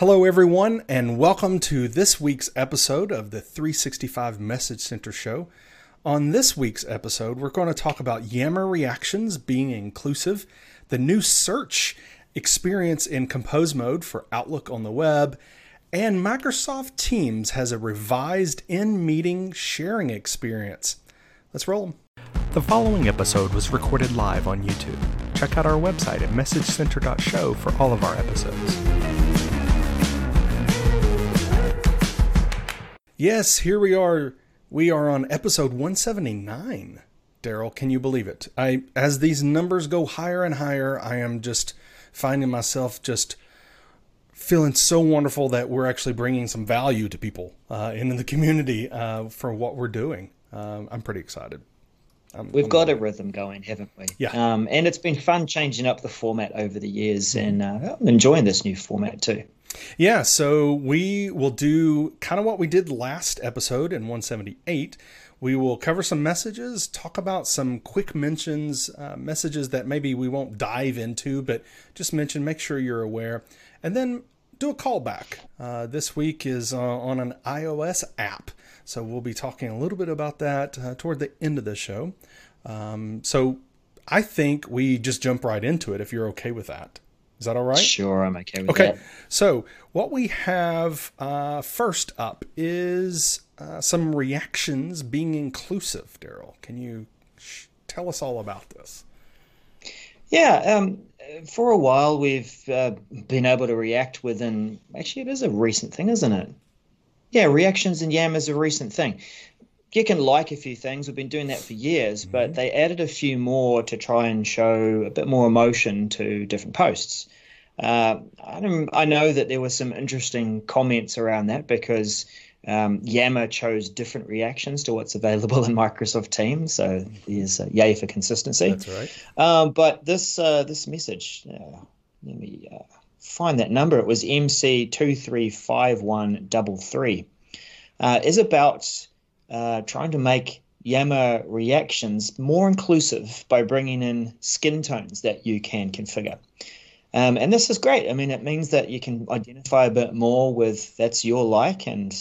Hello, everyone, and welcome to this week's episode of the 365 Message Center Show. On this week's episode, we're going to talk about Yammer reactions being inclusive, the new search experience in compose mode for Outlook on the web, and Microsoft Teams has a revised in meeting sharing experience. Let's roll. The following episode was recorded live on YouTube. Check out our website at messagecenter.show for all of our episodes. Yes, here we are. We are on episode 179. Darrell, can you believe it? I as these numbers go higher and higher, I am just finding myself just feeling so wonderful that we're actually bringing some value to people uh, in the community uh, for what we're doing. Um, I'm pretty excited. I'm, We've I'm got a rhythm going, haven't we? Yeah. Um, and it's been fun changing up the format over the years, and uh, I'm enjoying this new format too. Yeah, so we will do kind of what we did last episode in 178. We will cover some messages, talk about some quick mentions, uh, messages that maybe we won't dive into, but just mention, make sure you're aware, and then do a callback. Uh, this week is uh, on an iOS app, so we'll be talking a little bit about that uh, toward the end of the show. Um, so I think we just jump right into it if you're okay with that. Is that all right? Sure, I'm okay with okay. that. Okay, so what we have uh, first up is uh, some reactions being inclusive. Darrell, can you sh- tell us all about this? Yeah, um, for a while we've uh, been able to react within. Actually, it is a recent thing, isn't it? Yeah, reactions in Yammer is a recent thing. You can like a few things. We've been doing that for years, mm-hmm. but they added a few more to try and show a bit more emotion to different posts. Uh, I, I, know that there were some interesting comments around that because um, Yammer chose different reactions to what's available in Microsoft Teams. So there's uh, yay for consistency. That's right. Um, but this uh, this message, uh, let me uh, find that number. It was MC two three five one double three. Uh, is about uh, trying to make Yammer reactions more inclusive by bringing in skin tones that you can configure. Um, and this is great. I mean, it means that you can identify a bit more with that's your like, and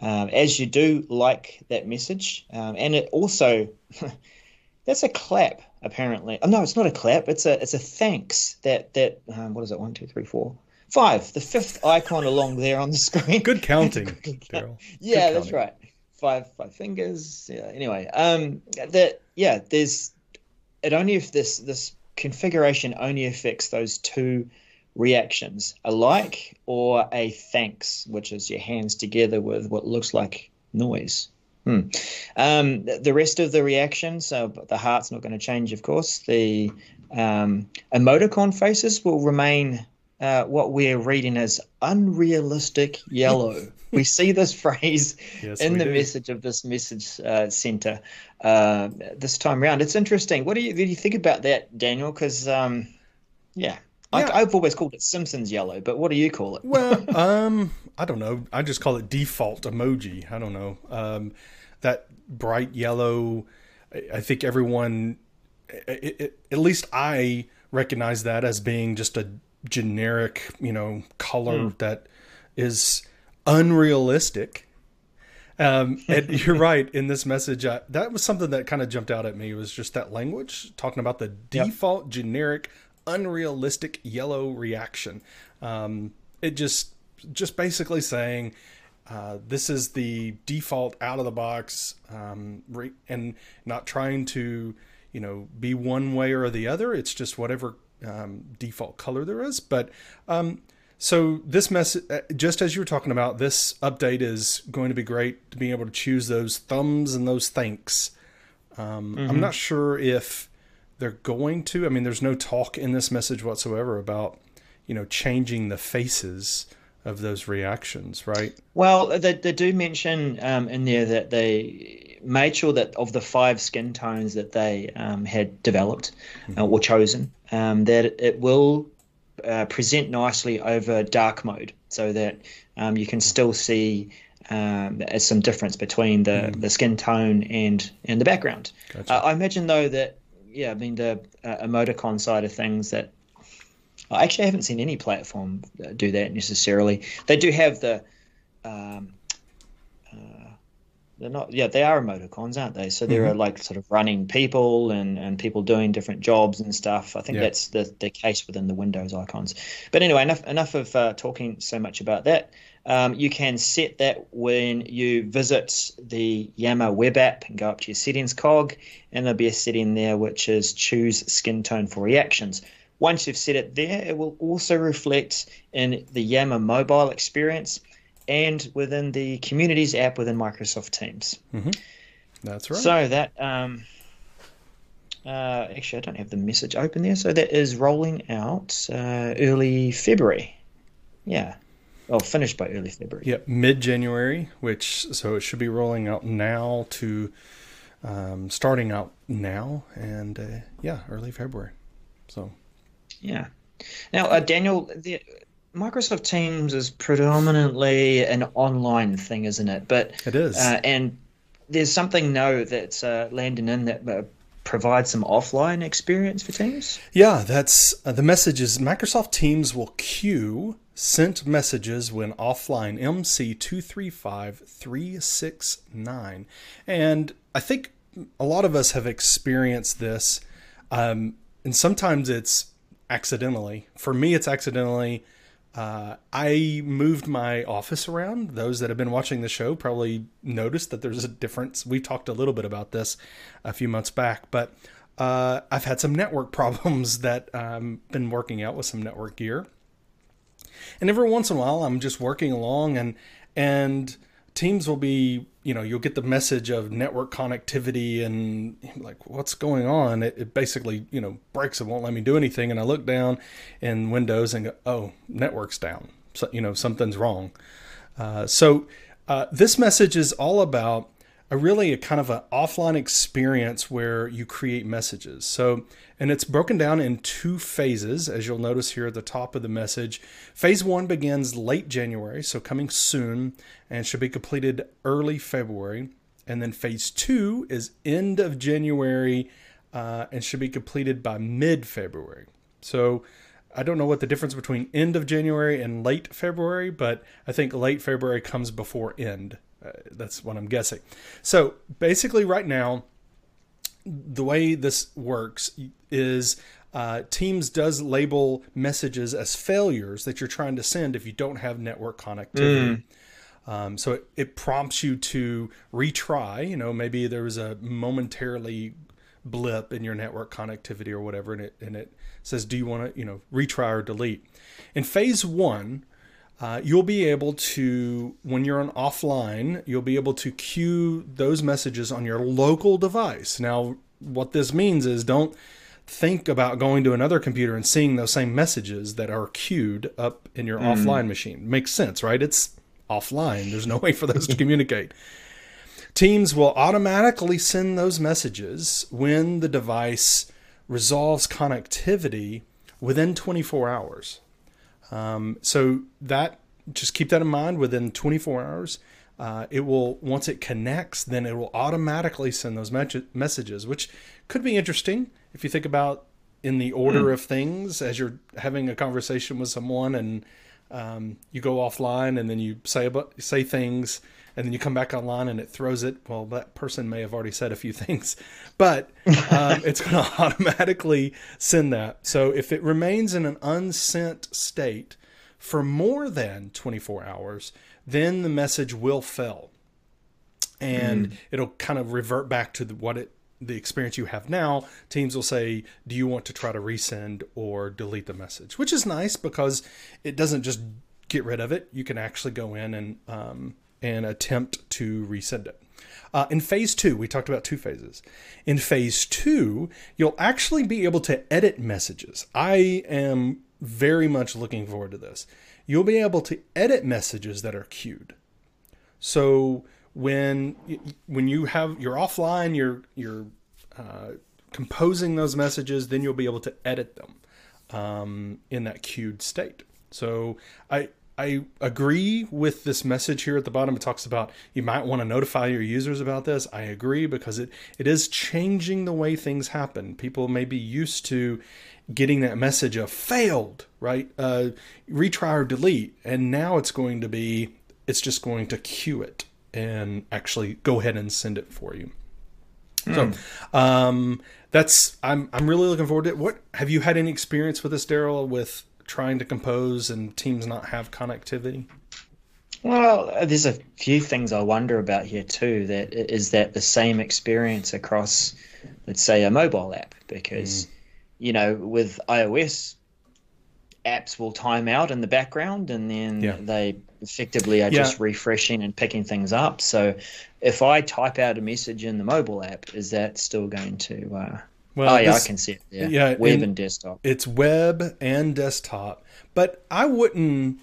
um, as you do like that message, um, and it also that's a clap apparently. Oh, no, it's not a clap. It's a it's a thanks. That that um, what is it? One, two, three, four, five. The fifth icon along there on the screen. Good counting, Darrell. yeah, Good that's counting. right five five fingers. Yeah. Anyway, um, that yeah, there's it only if this this configuration only affects those two reactions, a like or a thanks, which is your hands together with what looks like noise. Hmm. Um, the rest of the reactions, so the heart's not going to change, of course. The um, emoticon faces will remain uh, what we're reading as unrealistic yellow. we see this phrase yes, in the do. message of this message uh, center uh, this time around. It's interesting. What do you, do you think about that, Daniel? Because, um, yeah. yeah. I, have always called it Simpsons yellow, but what do you call it? Well, um, I don't know. I just call it default emoji. I don't know. Um, that bright yellow. I think everyone, it, it, at least I recognize that as being just a generic, you know, color mm. that is unrealistic. Um, and you're right in this message. Uh, that was something that kind of jumped out at me. Was just that language talking about the default yep. generic unrealistic yellow reaction. Um, it just just basically saying uh, this is the default out of the box um, re- and not trying to you know be one way or the other. It's just whatever um, default color there is. But um, so this message, uh, just as you were talking about, this update is going to be great to be able to choose those thumbs and those thanks. Um, mm-hmm. I'm not sure if they're going to. I mean, there's no talk in this message whatsoever about you know changing the faces of those reactions, right? Well, they, they do mention um, in there that they made sure that of the five skin tones that they um, had developed mm-hmm. uh, or chosen, um, that it will uh, present nicely over dark mode, so that um, you can still see um, some difference between the, mm. the skin tone and and the background. Gotcha. Uh, I imagine though that yeah, I mean the uh, emoticon side of things that I Actually, haven't seen any platform uh, do that necessarily. They do have the um, they're not yeah they are emoticons aren't they? So there mm-hmm. are like sort of running people and and people doing different jobs and stuff. I think yeah. that's the, the case within the windows icons. But anyway enough enough of uh, talking so much about that. Um, you can set that when you visit the Yammer web app and go up to your settings cog and there'll be a setting there which is choose skin tone for reactions. Once you've set it there it will also reflect in the Yammer mobile experience and within the communities app within Microsoft Teams. Mm-hmm. That's right. So that um, uh, actually, I don't have the message open there. So that is rolling out uh, early February. Yeah. Well, finished by early February. Yeah, mid January, which so it should be rolling out now to um, starting out now, and uh, yeah, early February. So, yeah. Now, uh, Daniel, the, Microsoft Teams is predominantly an online thing, isn't it? But it is, uh, and there's something now that's uh, landing in that uh, provides some offline experience for Teams. Yeah, that's uh, the messages. Microsoft Teams will queue sent messages when offline MC two three five three six nine, and I think a lot of us have experienced this, um, and sometimes it's accidentally. For me, it's accidentally uh, I moved my office around. Those that have been watching the show probably noticed that there's a difference. We talked a little bit about this a few months back, but uh, I've had some network problems that I've um, been working out with some network gear. And every once in a while, I'm just working along, and and Teams will be, you know, you'll get the message of network connectivity and like, what's going on? It, it, basically, you know, breaks and won't let me do anything. And I look down in Windows and go, oh, network's down. So, you know, something's wrong. Uh, so uh, this message is all about a really a kind of an offline experience where you create messages. So, and it's broken down in two phases, as you'll notice here at the top of the message. Phase one begins late January, so coming soon, and should be completed early February. And then phase two is end of January uh, and should be completed by mid February. So, I don't know what the difference between end of January and late February, but I think late February comes before end. Uh, that's what I'm guessing. So basically, right now, the way this works is uh, Teams does label messages as failures that you're trying to send if you don't have network connectivity. Mm. Um, so it, it, prompts you to retry. You know, maybe there was a momentarily blip in your network connectivity or whatever, and it and it says, "Do you want to, you know, retry or delete?" In phase one, uh, you'll be able to, when you're on offline, you'll be able to queue those messages on your local device. Now, what this means is don't think about going to another computer and seeing those same messages that are queued up in your mm. offline machine. Makes sense, right? It's offline. There's no way for those to communicate. Teams will automatically send those messages when the device resolves connectivity within 24 hours. Um, so that just keep that in mind. Within 24 hours, uh, it will once it connects, then it will automatically send those me- messages, which could be interesting if you think about in the order mm. of things as you're having a conversation with someone and um, you go offline and then you say about, say things and then you come back online and it throws it. Well, that person may have already said a few things, but um, it's going to automatically send that. So if it remains in an unsent state for more than 24 hours, then the message will fail. And mm. it'll kind of revert back to the, what it the experience you have now, teams will say, Do you want to try to resend or delete the message? Which is nice because it doesn't just get rid of it. You can actually go in and um, and attempt to resend it. Uh, in phase two, we talked about two phases. In phase two, you'll actually be able to edit messages. I am very much looking forward to this. You'll be able to edit messages that are queued. So when when you have you're offline, you're you're uh, composing those messages, then you'll be able to edit them um, in that queued state. So I I agree with this message here at the bottom. It talks about you might want to notify your users about this. I agree because it, it is changing the way things happen. People may be used to getting that message of failed, right? Uh, retry or delete. And now it's going to be, it's just going to queue it and actually go ahead and send it for you. Mm. So, hmm. um, that's I'm I'm really looking forward to it. What have you had any experience with this, Darrell, with trying to compose and teams not have connectivity? Well, there's a few things I wonder about here too. That is that the same experience across, let's say, a mobile app? Because, mm. you know, with iOS, apps will time out in the background, and then yeah. they effectively are yeah. just refreshing and picking things up. So, if I type out a message in the mobile app, is that still going to uh, well, oh yeah, this, I can see it. Yeah, yeah web and desktop. It's web and desktop, but I wouldn't.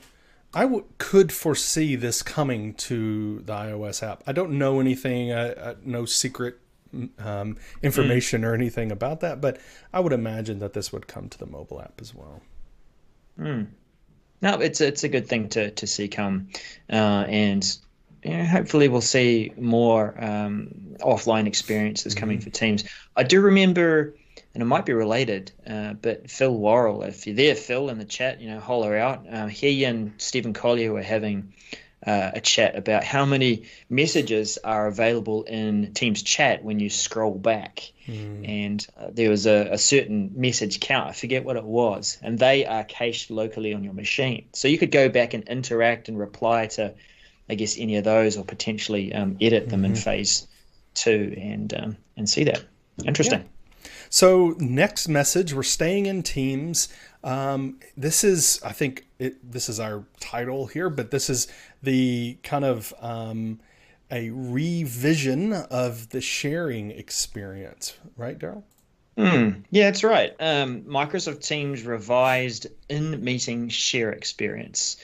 I w- could foresee this coming to the iOS app. I don't know anything, uh, uh, no secret um, information mm. or anything about that, but I would imagine that this would come to the mobile app as well. Mm. No, it's it's a good thing to to see come, uh, and yeah, hopefully we'll see more um, offline experiences coming mm-hmm. for teams. I do remember, and it might be related, uh, but Phil Worrell, if you're there, Phil, in the chat, you know, holler out. Uh, he and Stephen Collier were having uh, a chat about how many messages are available in Teams chat when you scroll back. Mm. And uh, there was a, a, certain message count, I forget what it was, and they are cached locally on your machine. So you could go back and interact and reply to I guess any of those or potentially um, edit them mm-hmm. in phase two and um, and see that. Interesting. Yeah. So next message, we're staying in teams. Um, this is, I think, it, this is our title here, but this is the kind of um, a revision of the sharing experience, right, Darrell? Mm, yeah, that's right. Um, Microsoft Teams revised in meeting share experience.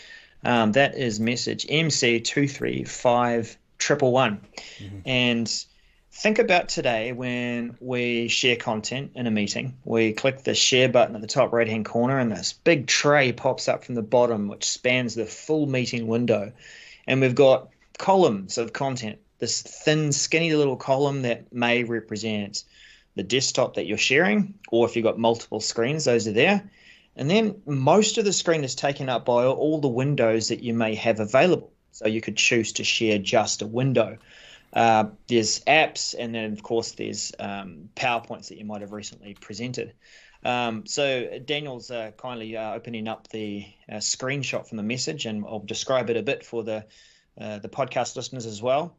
Um, that is message MC23511. Mm-hmm. And think about today when we share content in a meeting. We click the share button at the top right hand corner, and this big tray pops up from the bottom, which spans the full meeting window. And we've got columns of content, this thin, skinny little column that may represent the desktop that you're sharing, or if you've got multiple screens, those are there. And then most of the screen is taken up by all the windows that you may have available. So you could choose to share just a window. Uh, there's apps, and then of course there's um, PowerPoints that you might have recently presented. Um, so Daniel's uh, kindly uh, opening up the uh, screenshot from the message, and I'll describe it a bit for the uh, the podcast listeners as well.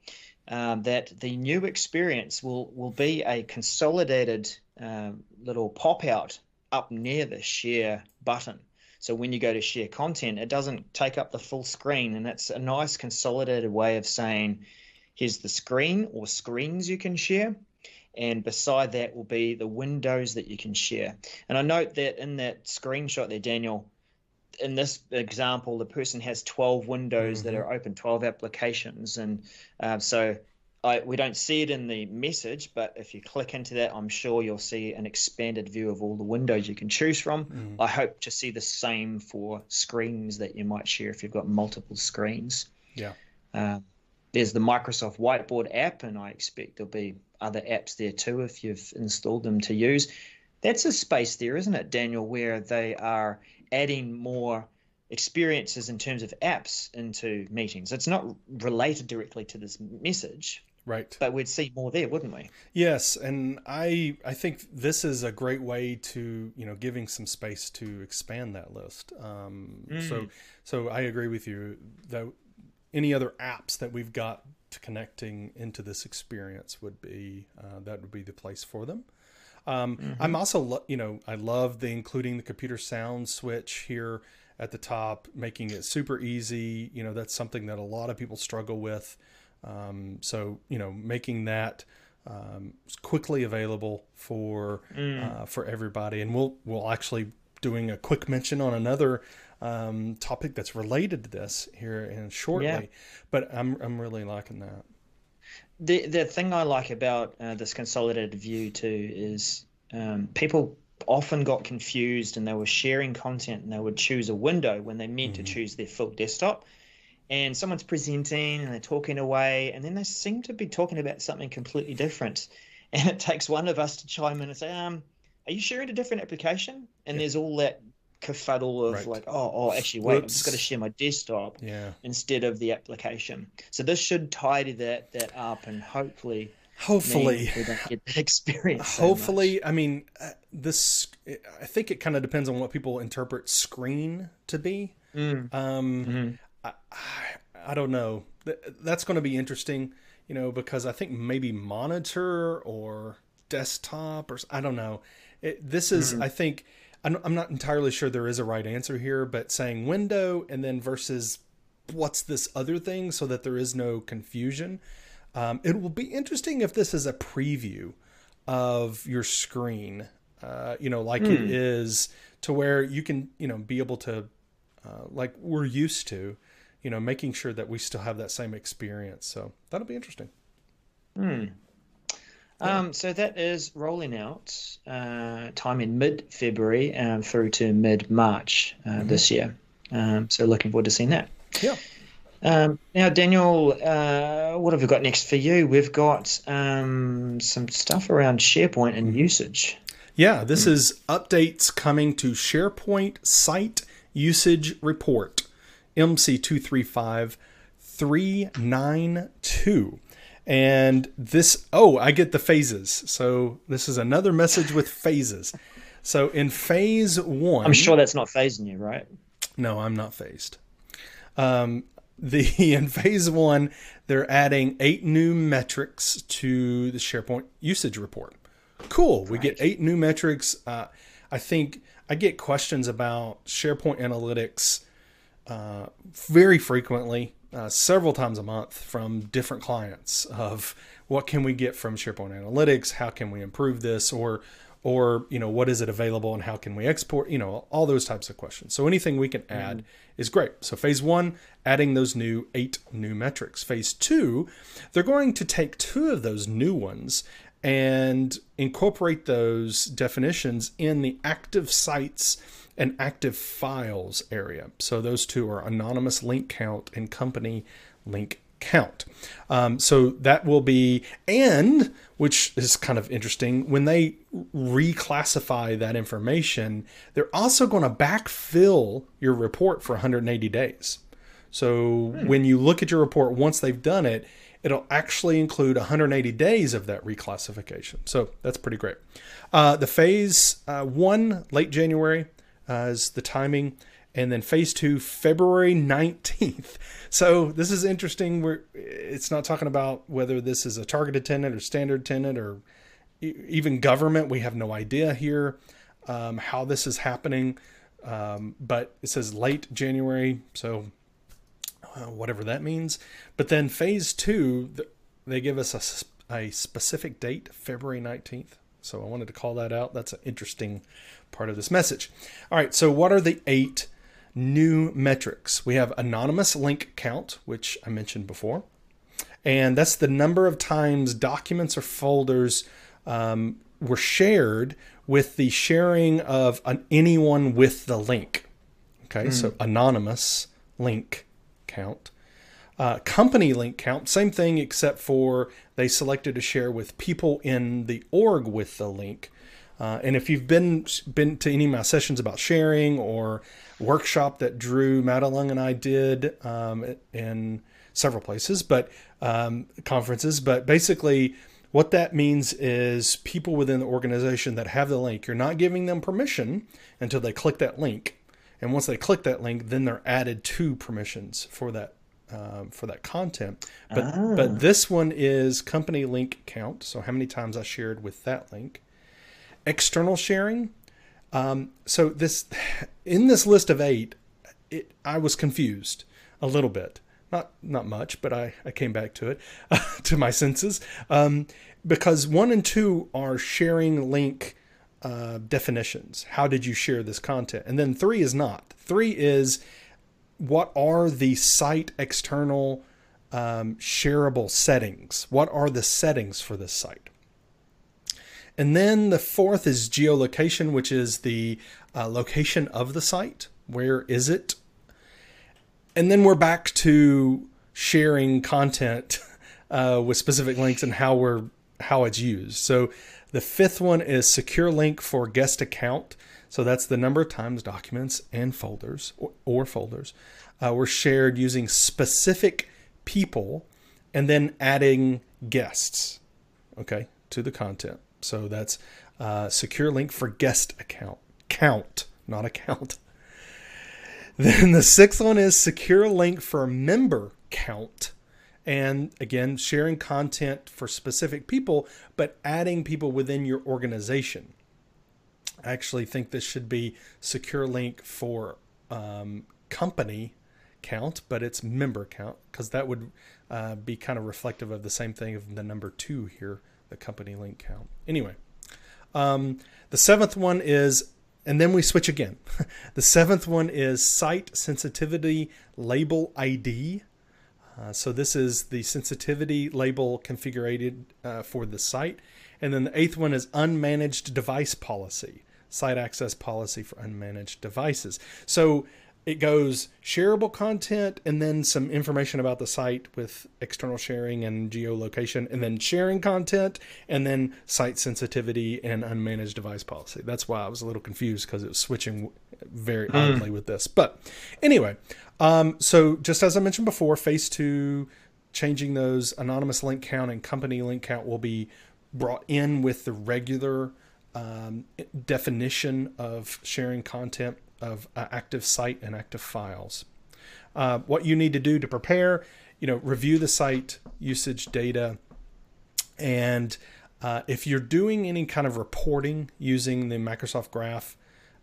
Um, that the new experience will will be a consolidated uh, little pop out up near the share button. So when you go to share content, it doesn't take up the full screen. And that's a nice consolidated way of saying, here's the screen or screens you can share. And beside that will be the windows that you can share. And I note that in that screenshot there, Daniel, in this example, the person has 12 windows mm-hmm. that are open, 12 applications. And uh, so I, we don't see it in the message, but if you click into that, I'm sure you'll see an expanded view of all the windows you can choose from. Mm. I hope to see the same for screens that you might share if you've got multiple screens. Yeah. Uh, there's the Microsoft Whiteboard app, and I expect there'll be other apps there too if you've installed them to use. That's a space there, isn't it, Daniel, where they are adding more experiences in terms of apps into meetings. It's not related directly to this message, Right. But we'd see more there, wouldn't we? Yes, and I I think this is a great way to you know giving some space to expand that list. Um, mm. So so I agree with you that any other apps that we've got to connecting into this experience would be uh, that would be the place for them. Um, mm-hmm. I'm also lo- you know I love the including the computer sound switch here at the top, making it super easy. You know that's something that a lot of people struggle with. Um, so you know, making that um, quickly available for mm. uh, for everybody, and we'll we'll actually doing a quick mention on another um, topic that's related to this here in shortly. Yeah. But I'm I'm really liking that. The the thing I like about uh, this consolidated view too is um, people often got confused and they were sharing content and they would choose a window when they meant mm-hmm. to choose their full desktop. And someone's presenting and they're talking away, and then they seem to be talking about something completely different. And it takes one of us to chime in and say, um, are you sharing a different application? And yeah. there's all that kerfuddle of right. like, oh, oh, actually, wait, Whoops. I'm just going to share my desktop yeah. instead of the application. So this should tidy that that up and hopefully hopefully we don't get that experience hopefully so i mean uh, this i think it kind of depends on what people interpret screen to be mm. um mm-hmm. I, I, don't know that's going to be interesting you know because i think maybe monitor or desktop or i don't know it, this is mm. i think I'm, I'm not entirely sure there is a right answer here but saying window and then versus what's this other thing so that there is no confusion um, it will be interesting if this is a preview of your screen, uh, you know, like mm. it hmm. to where you can, you know, be able to, uh, like we're used to, you know, making sure that we still have that same experience. So that'll be interesting. Hmm. Um, so that is rolling out uh, time in mid February um, through to mid March uh, mm-hmm. this year. Um, so looking forward to seeing that. Yeah. Um, now, Daniel, uh, what have we got next for you? We've got um, some stuff around SharePoint and usage. Yeah, this is updates coming to SharePoint Site Usage Report, MC235392. And this, oh, I get the phases. So this is another message with phases. So in phase one. I'm sure that's not phasing you, right? No, I'm not phased. Um, the in phase one they're adding eight new metrics to the sharepoint usage report cool we get eight new metrics uh, i think i get questions about sharepoint analytics uh, very frequently uh, several times a month from different clients of what can we get from sharepoint analytics? How can we improve this? Or or you know what is it available and how can we export? You know all those types of questions. So anything we can add mm. is great. So phase one adding those new eight new metrics. Phase two they're going to take two of those new ones and incorporate those definitions in the active sites and active files area so those two are anonymous link count and company link count. Um, so that will be, and which is kind of interesting, when they reclassify that information, they're also going to backfill your report for 180 days. So hmm. when you look at your report, once they've done it, it'll actually include 180 days of that reclassification. So that's pretty great. Uh, the phase uh, one, late January, uh, is the timing. And then phase two february 19th so this is interesting. We're it's not talking about whether this is a targeted tenant or standard tenant or even government. We have no idea here um, how this is happening. Um, but it says late january. So uh, whatever that means but then phase two they give us a, a specific date february 19th so i wanted to call that out that's an interesting part of this message all right so what are the eight new metrics. We have anonymous link count, which I mentioned before, and that's the number of times documents or folders um, were shared with the sharing of an, anyone with the link. Okay, mm. so anonymous link count. Uh, company link count, same thing except for they selected to share with people in the org with the link. Uh, and if you've been been to any of my sessions about sharing or workshop that Drew Madelung and I did um, in several places, but um, conferences, but basically what that means is people within the organization that have the link, you're not giving them permission until they click that link. And once they click that link, then they're added to permissions for that um, for that content. But ah. but this one is company link count. So how many times I shared with that link external sharing. Um, so this in this list of eight, it, I was confused a little bit. Not not much, but I, I came back to it to my senses um, because one and two are sharing link uh, definitions. How did you share this content? And then three is not. Three is what are the site external um, shareable settings? What are the settings for this site? And then the fourth is geolocation, which is the uh, location of the site. Where is it? And then we're back to sharing content uh, with specific links and how we're how it's used. So the fifth one is secure link for guest account. So that's the number of times documents and folders or, or folders uh, were shared using specific people and then adding guests, okay, to the content. So that's uh, secure link for guest account count, not account. Then the sixth one is secure link for member count. And again, sharing content for specific people, but adding people within your organization. I actually think this should be secure link for um, company count, but it's member count because that would uh, be kind of reflective of the same thing of the number two here, the company link count. Anyway, um, the seventh one is, and then we switch again. the seventh one is site sensitivity label ID. Uh, so this is the sensitivity label configured uh, for the site. And then the eighth one is unmanaged device policy, site access policy for unmanaged devices. So it goes shareable content and then some information about the site with external sharing and geolocation and then sharing content and then site sensitivity and unmanaged device policy that's why i was a little confused because it was switching very mm. oddly with this but anyway um, so just as i mentioned before phase two changing those anonymous link count and company link count will be brought in with the regular um, definition of sharing content of uh, active site and active files. Uh, what you need to do to prepare, you know, review the site usage data, and uh, if you're doing any kind of reporting using the Microsoft Graph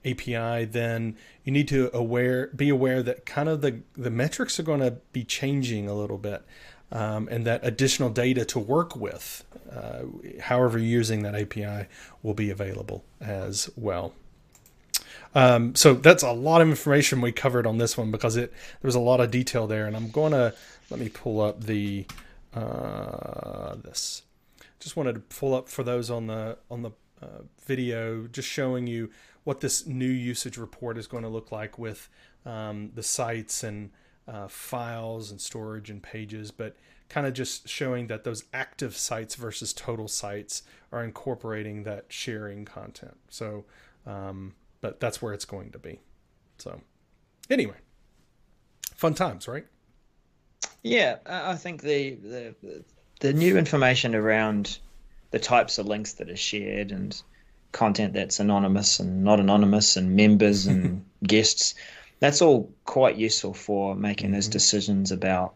API, then you need to aware be aware that kind of the the metrics are going to be changing a little bit. Um, and that additional data to work with, uh, however you're using that API, will be available as well. Um, so that's a lot of information we covered on this one because it there was a lot of detail there, and I'm going to let me pull up the uh, this. Just wanted to pull up for those on the on the uh, video, just showing you what this new usage report is going to look like with um, the sites and uh, files and storage and pages, but kind of just showing that those active sites versus total sites are incorporating that sharing content. So um, but that's where it's going to be. So, anyway, fun times, right? Yeah, I think the the the new information around the types of links that are shared and content that's anonymous and not anonymous and members and guests that's all quite useful for making those mm-hmm. decisions about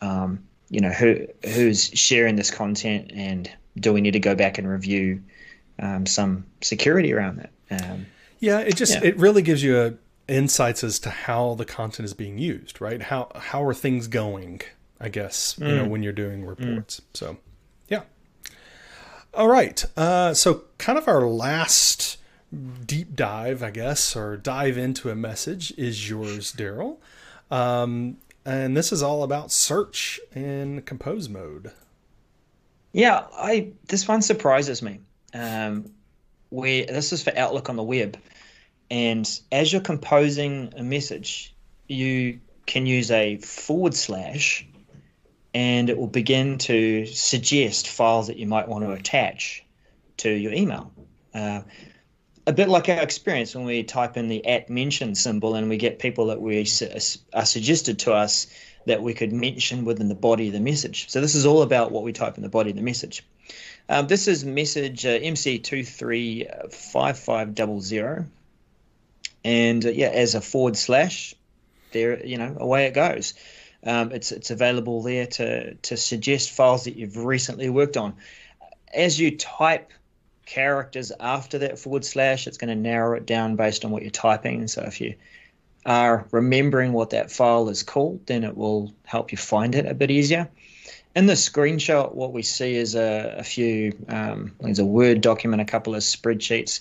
um, you know who who's sharing this content and do we need to go back and review um, some security around that um, yeah, it just yeah. it really gives you a, insights as to how the content is being used, right? How how are things going? I guess mm. you know mm. when you're doing mm. reports. Mm. So, yeah. All right. Uh, so, kind of our last deep dive, I guess, or dive into a message is yours, Darrell. Um, and this is all about search in compose mode. Yeah, I this one surprises me. Um, where this is for Outlook on the web. And as you're composing a message, you can use a forward slash and it will begin to suggest files that you might want to attach to your email. Uh, a bit like our experience when we type in the at mention symbol and we get people that we are suggested to us that we could mention within the body of the message. So this is all about what we type in the body of the message. Um, this is message uh, MC235500. And uh, yeah, as a forward slash, there, you know, away it goes. Um, it's it's available there to to suggest files that you've recently worked on. As you type characters after that forward slash, it's going to narrow it down based on what you're typing. So if you are remembering what that file is called, then it will help you find it a bit easier in the screenshot, what we see is a, a few, um, there's a Word document, a couple of spreadsheets.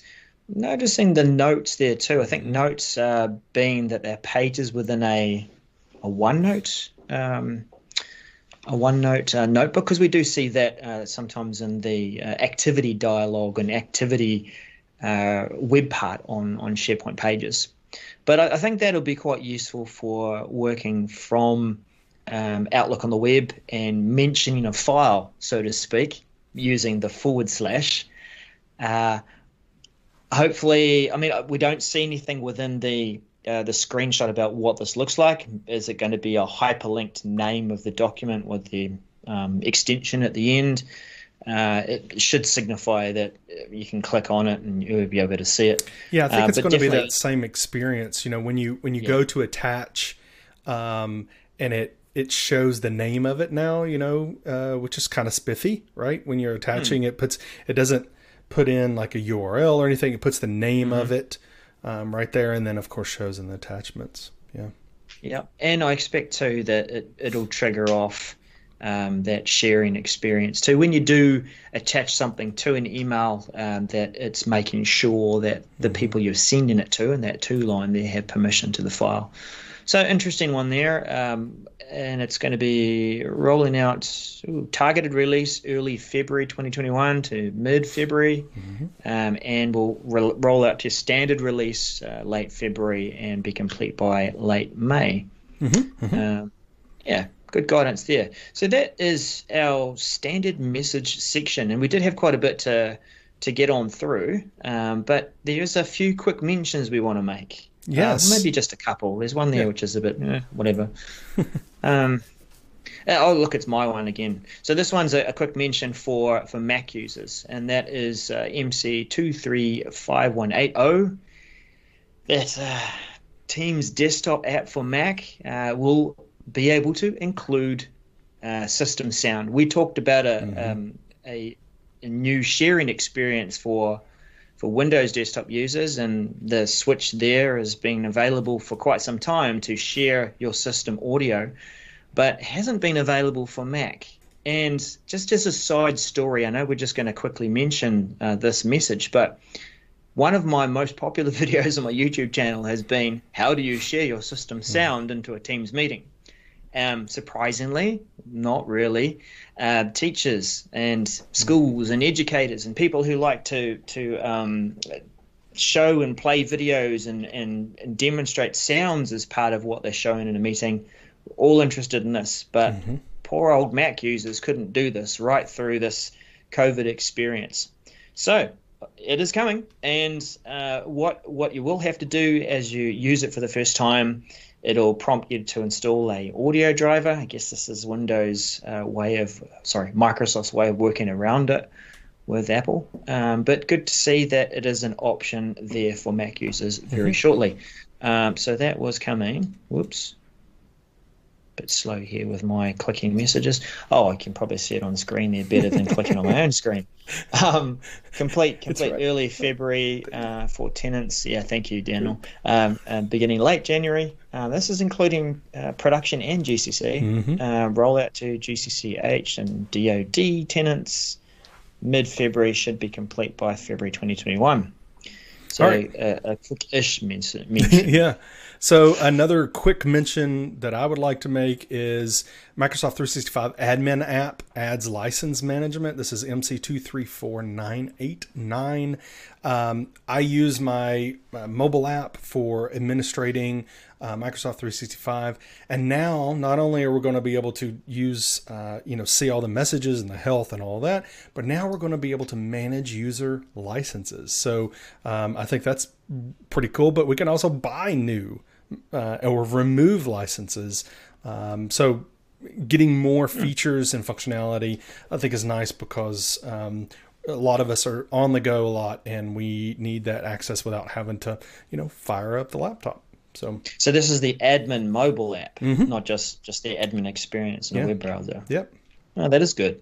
Noticing the notes there too. I think notes uh, being that they're pages within a, a OneNote um, a OneNote uh, notebook because we do see that uh, sometimes in the uh, activity dialog and activity uh, web part on on SharePoint pages. But I, I, think that'll be quite useful for working from um, Outlook on the web and mentioning a file, so to speak, using the forward slash. Uh, hopefully, I mean, we don't see anything within the uh, the screenshot about what this looks like. Is it going to be a hyperlinked name of the document with the um, extension at the end? Uh, it should signify that you can click on it and you'll be able to see it. Yeah, I think uh, it's going to be that same experience. You know, when you when you yeah. go to attach, um, and it it shows the name of it now. You know, uh, which is kind of spiffy, right? When you're attaching, hmm. it puts it doesn't put in like a URL or anything. It puts the name mm-hmm. of it um, right there, and then of course shows in the attachments. Yeah. Yeah, and I expect too that it, it'll trigger off um, that sharing experience too. When you do attach something to an email, um, that it's making sure that the mm-hmm. people you're sending it to in that to line there have permission to the file. So interesting one there, um, and it's going to be rolling out ooh, targeted release early February 2021 to mid February, mm-hmm. um, and will re- roll out to standard release uh, late February and be complete by late May. Mm-hmm. Mm-hmm. Um, yeah, good guidance there. So that is our standard message section, and we did have quite a bit to to get on through, um, but there's a few quick mentions we want to make. Yes, uh, maybe just a couple. There's one there yeah. which is a bit eh, whatever. um, uh, oh, look, it's my one again. So this one's a, a quick mention for for Mac users, and that is uh, MC two three five one eight zero. That uh, Teams desktop app for Mac uh, will be able to include uh, system sound. We talked about a, mm-hmm. um, a, a new sharing experience for for Windows desktop users, and the switch there has been available for quite some time to share your system audio, but hasn't been available for Mac. And just as a side story, I know we're just going to quickly mention uh, this message, but one of my most popular videos on my YouTube channel has been how do you share your system hmm. sound into a Teams meeting? Um, surprisingly, not really. Uh, teachers and schools and educators and people who like to to um, show and play videos and, and, and, demonstrate sounds as part of what they're showing in a meeting, all interested in this. But mm-hmm. poor old Mac users couldn't do this right through this COVID experience. So it is coming, and uh, what what you will have to do as you use it for the first time it'll prompt you to install a audio driver. I guess this is Windows' uh, way of, sorry, Microsoft's way of working around it with Apple. Um, but good to see that it is an option there for Mac users very mm-hmm. shortly. Um, so that was coming. Whoops bit slow here with my clicking messages. Oh, I can probably see it on screen there better than clicking on my own screen. Um, complete, complete right. early February uh, for tenants. Yeah, thank you, Daniel. Um, uh, beginning late January. Uh, this is including uh, production and GCC. Mm-hmm. Uh, rollout to GCCH and DoD tenants. Mid February should be complete by February 2021. So right. a, a quick-ish mention. yeah. So another quick mention that I would like to make is Microsoft 365 Admin App adds license management. This is MC234989. Um, I use my uh, mobile app for administrating uh, Microsoft 365, and now not only are we going to be able to use, uh, you know, see all the messages and the health and all that, but now we're going to be able to manage user licenses. So um, I think that's pretty cool. But we can also buy new uh, or remove licenses. Um, so getting more hmm. features and functionality, I think, is nice because um, a lot of us are on the go a lot, and we need that access without having to, you know, fire up the laptop. So, so this is the admin mobile app, mm-hmm. not just just the admin experience in yeah. the web browser. Yep. Oh, that is good.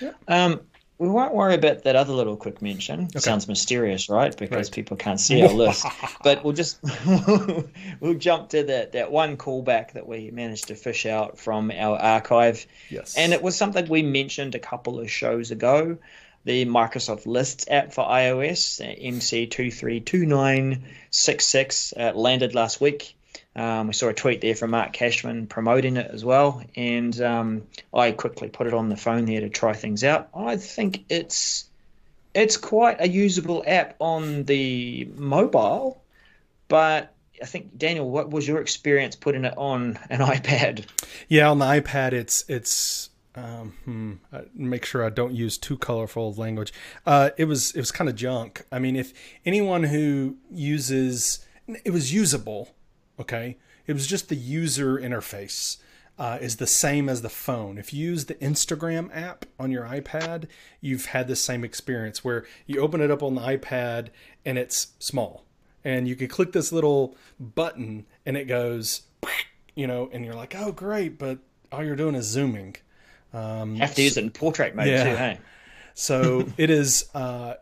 Yep. Um, we won't worry about that other little quick mention. Okay. Sounds mysterious, right? Because right. people can't see our list. But we'll just we'll jump to that that one callback that we managed to fish out from our archive. Yes. And it was something we mentioned a couple of shows ago. The Microsoft Lists app for iOS, MC232966, uh, landed last week. Um, we saw a tweet there from Mark Kashman promoting it as well, and um, I quickly put it on the phone there to try things out. I think it's it's quite a usable app on the mobile, but I think Daniel, what was your experience putting it on an iPad? Yeah, on the iPad, it's it's um, hmm, make sure I don't use too colorful language. Uh, it was it was kind of junk. I mean, if anyone who uses it was usable, okay, it was just the user interface. Uh, is the same as the phone. If you use the Instagram app on your iPad, you've had the same experience where you open it up on the iPad and it's small. And you can click this little button and it goes, you know, and you're like, oh, great, but all you're doing is zooming. Um, Have to use it in portrait mode yeah. too, hey? So it is, uh,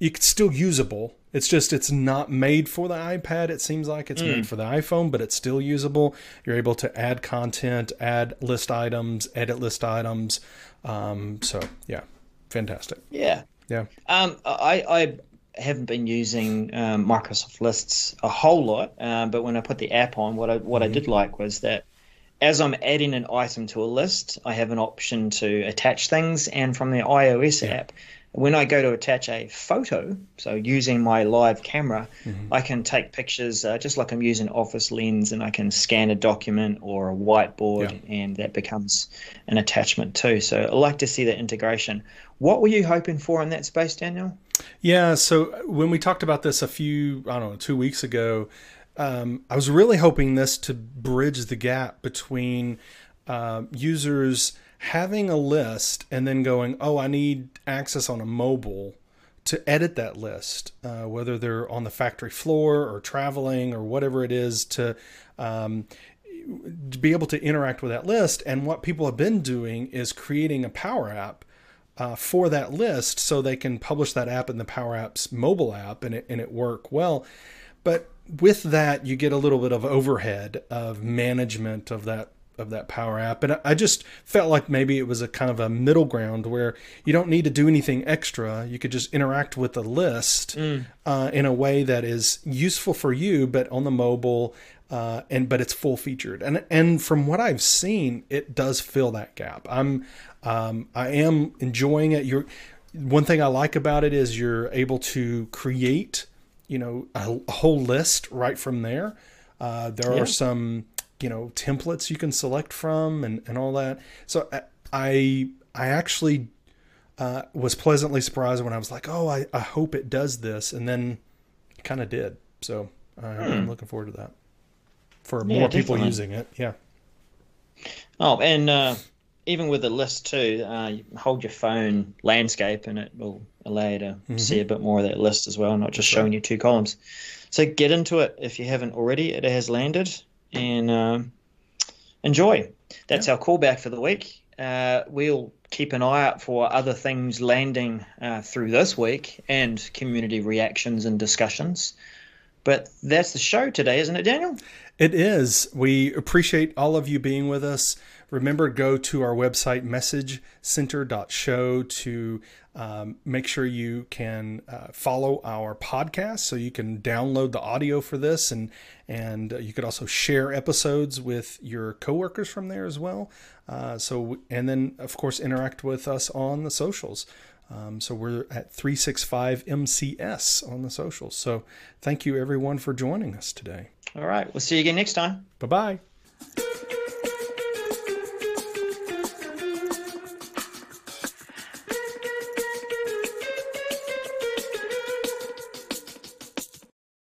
it's still usable. It's just it's not made for the iPad. It seems like it's mm. made for the iPhone, but it's still usable. You're able to add content, add list items, edit list items. Um, so yeah, fantastic. Yeah, yeah. Um, I, I haven't been using um, Microsoft Lists a whole lot, uh, but when I put the app on, what I what mm-hmm. I did like was that as I'm adding an item to a list, I have an option to attach things, and from the iOS yeah. app, when I go to attach a photo, so using my live camera, mm-hmm. I can take pictures uh, just like I'm using Office Lens, and I can scan a document or a whiteboard, yeah. and that becomes an attachment too. So I like to see that integration. What were you hoping for in that space, Daniel? Yeah, so when we talked about this a few, I don't know, two weeks ago, um, I was really hoping this to bridge the gap between uh, users having a list and then going, oh, I need access on a mobile to edit that list, uh, whether they're on the factory floor or traveling or whatever it is, to, um, to be able to interact with that list. And what people have been doing is creating a Power App. Uh, for that list, so they can publish that app in the Power Apps mobile app and it, and it work well. But with that, you get a little bit of overhead of management of that of that power app and i just felt like maybe it was a kind of a middle ground where you don't need to do anything extra you could just interact with the list mm. uh, in a way that is useful for you but on the mobile uh, and but it's full featured and and from what i've seen it does fill that gap i'm um, i am enjoying it you're one thing i like about it is you're able to create you know a, a whole list right from there. Uh, there yeah. are some you know templates you can select from and, and all that. So I I actually uh, was pleasantly surprised when I was like, oh, I, I hope it does this, and then it kind of did. So uh, hmm. I'm looking forward to that for more yeah, people using it. Yeah. Oh, and uh, even with the list too, uh, you hold your phone landscape and it will allow you to mm-hmm. see a bit more of that list as well, not just That's showing right. you two columns. So get into it if you haven't already. It has landed and um, enjoy. That's yeah. our callback for the week. Uh, we'll keep an eye out for other things landing uh, through this week and community reactions and discussions. But that's the show today, isn't it, Daniel? It is. We appreciate all of you being with us. Remember, go to our website, messagecenter.show, to um, make sure you can uh, follow our podcast so you can download the audio for this. And and you could also share episodes with your coworkers from there as well. Uh, so and then of course interact with us on the socials. Um, so we're at 365 mcs on the socials. So thank you everyone for joining us today. All right. We'll see you again next time. Bye bye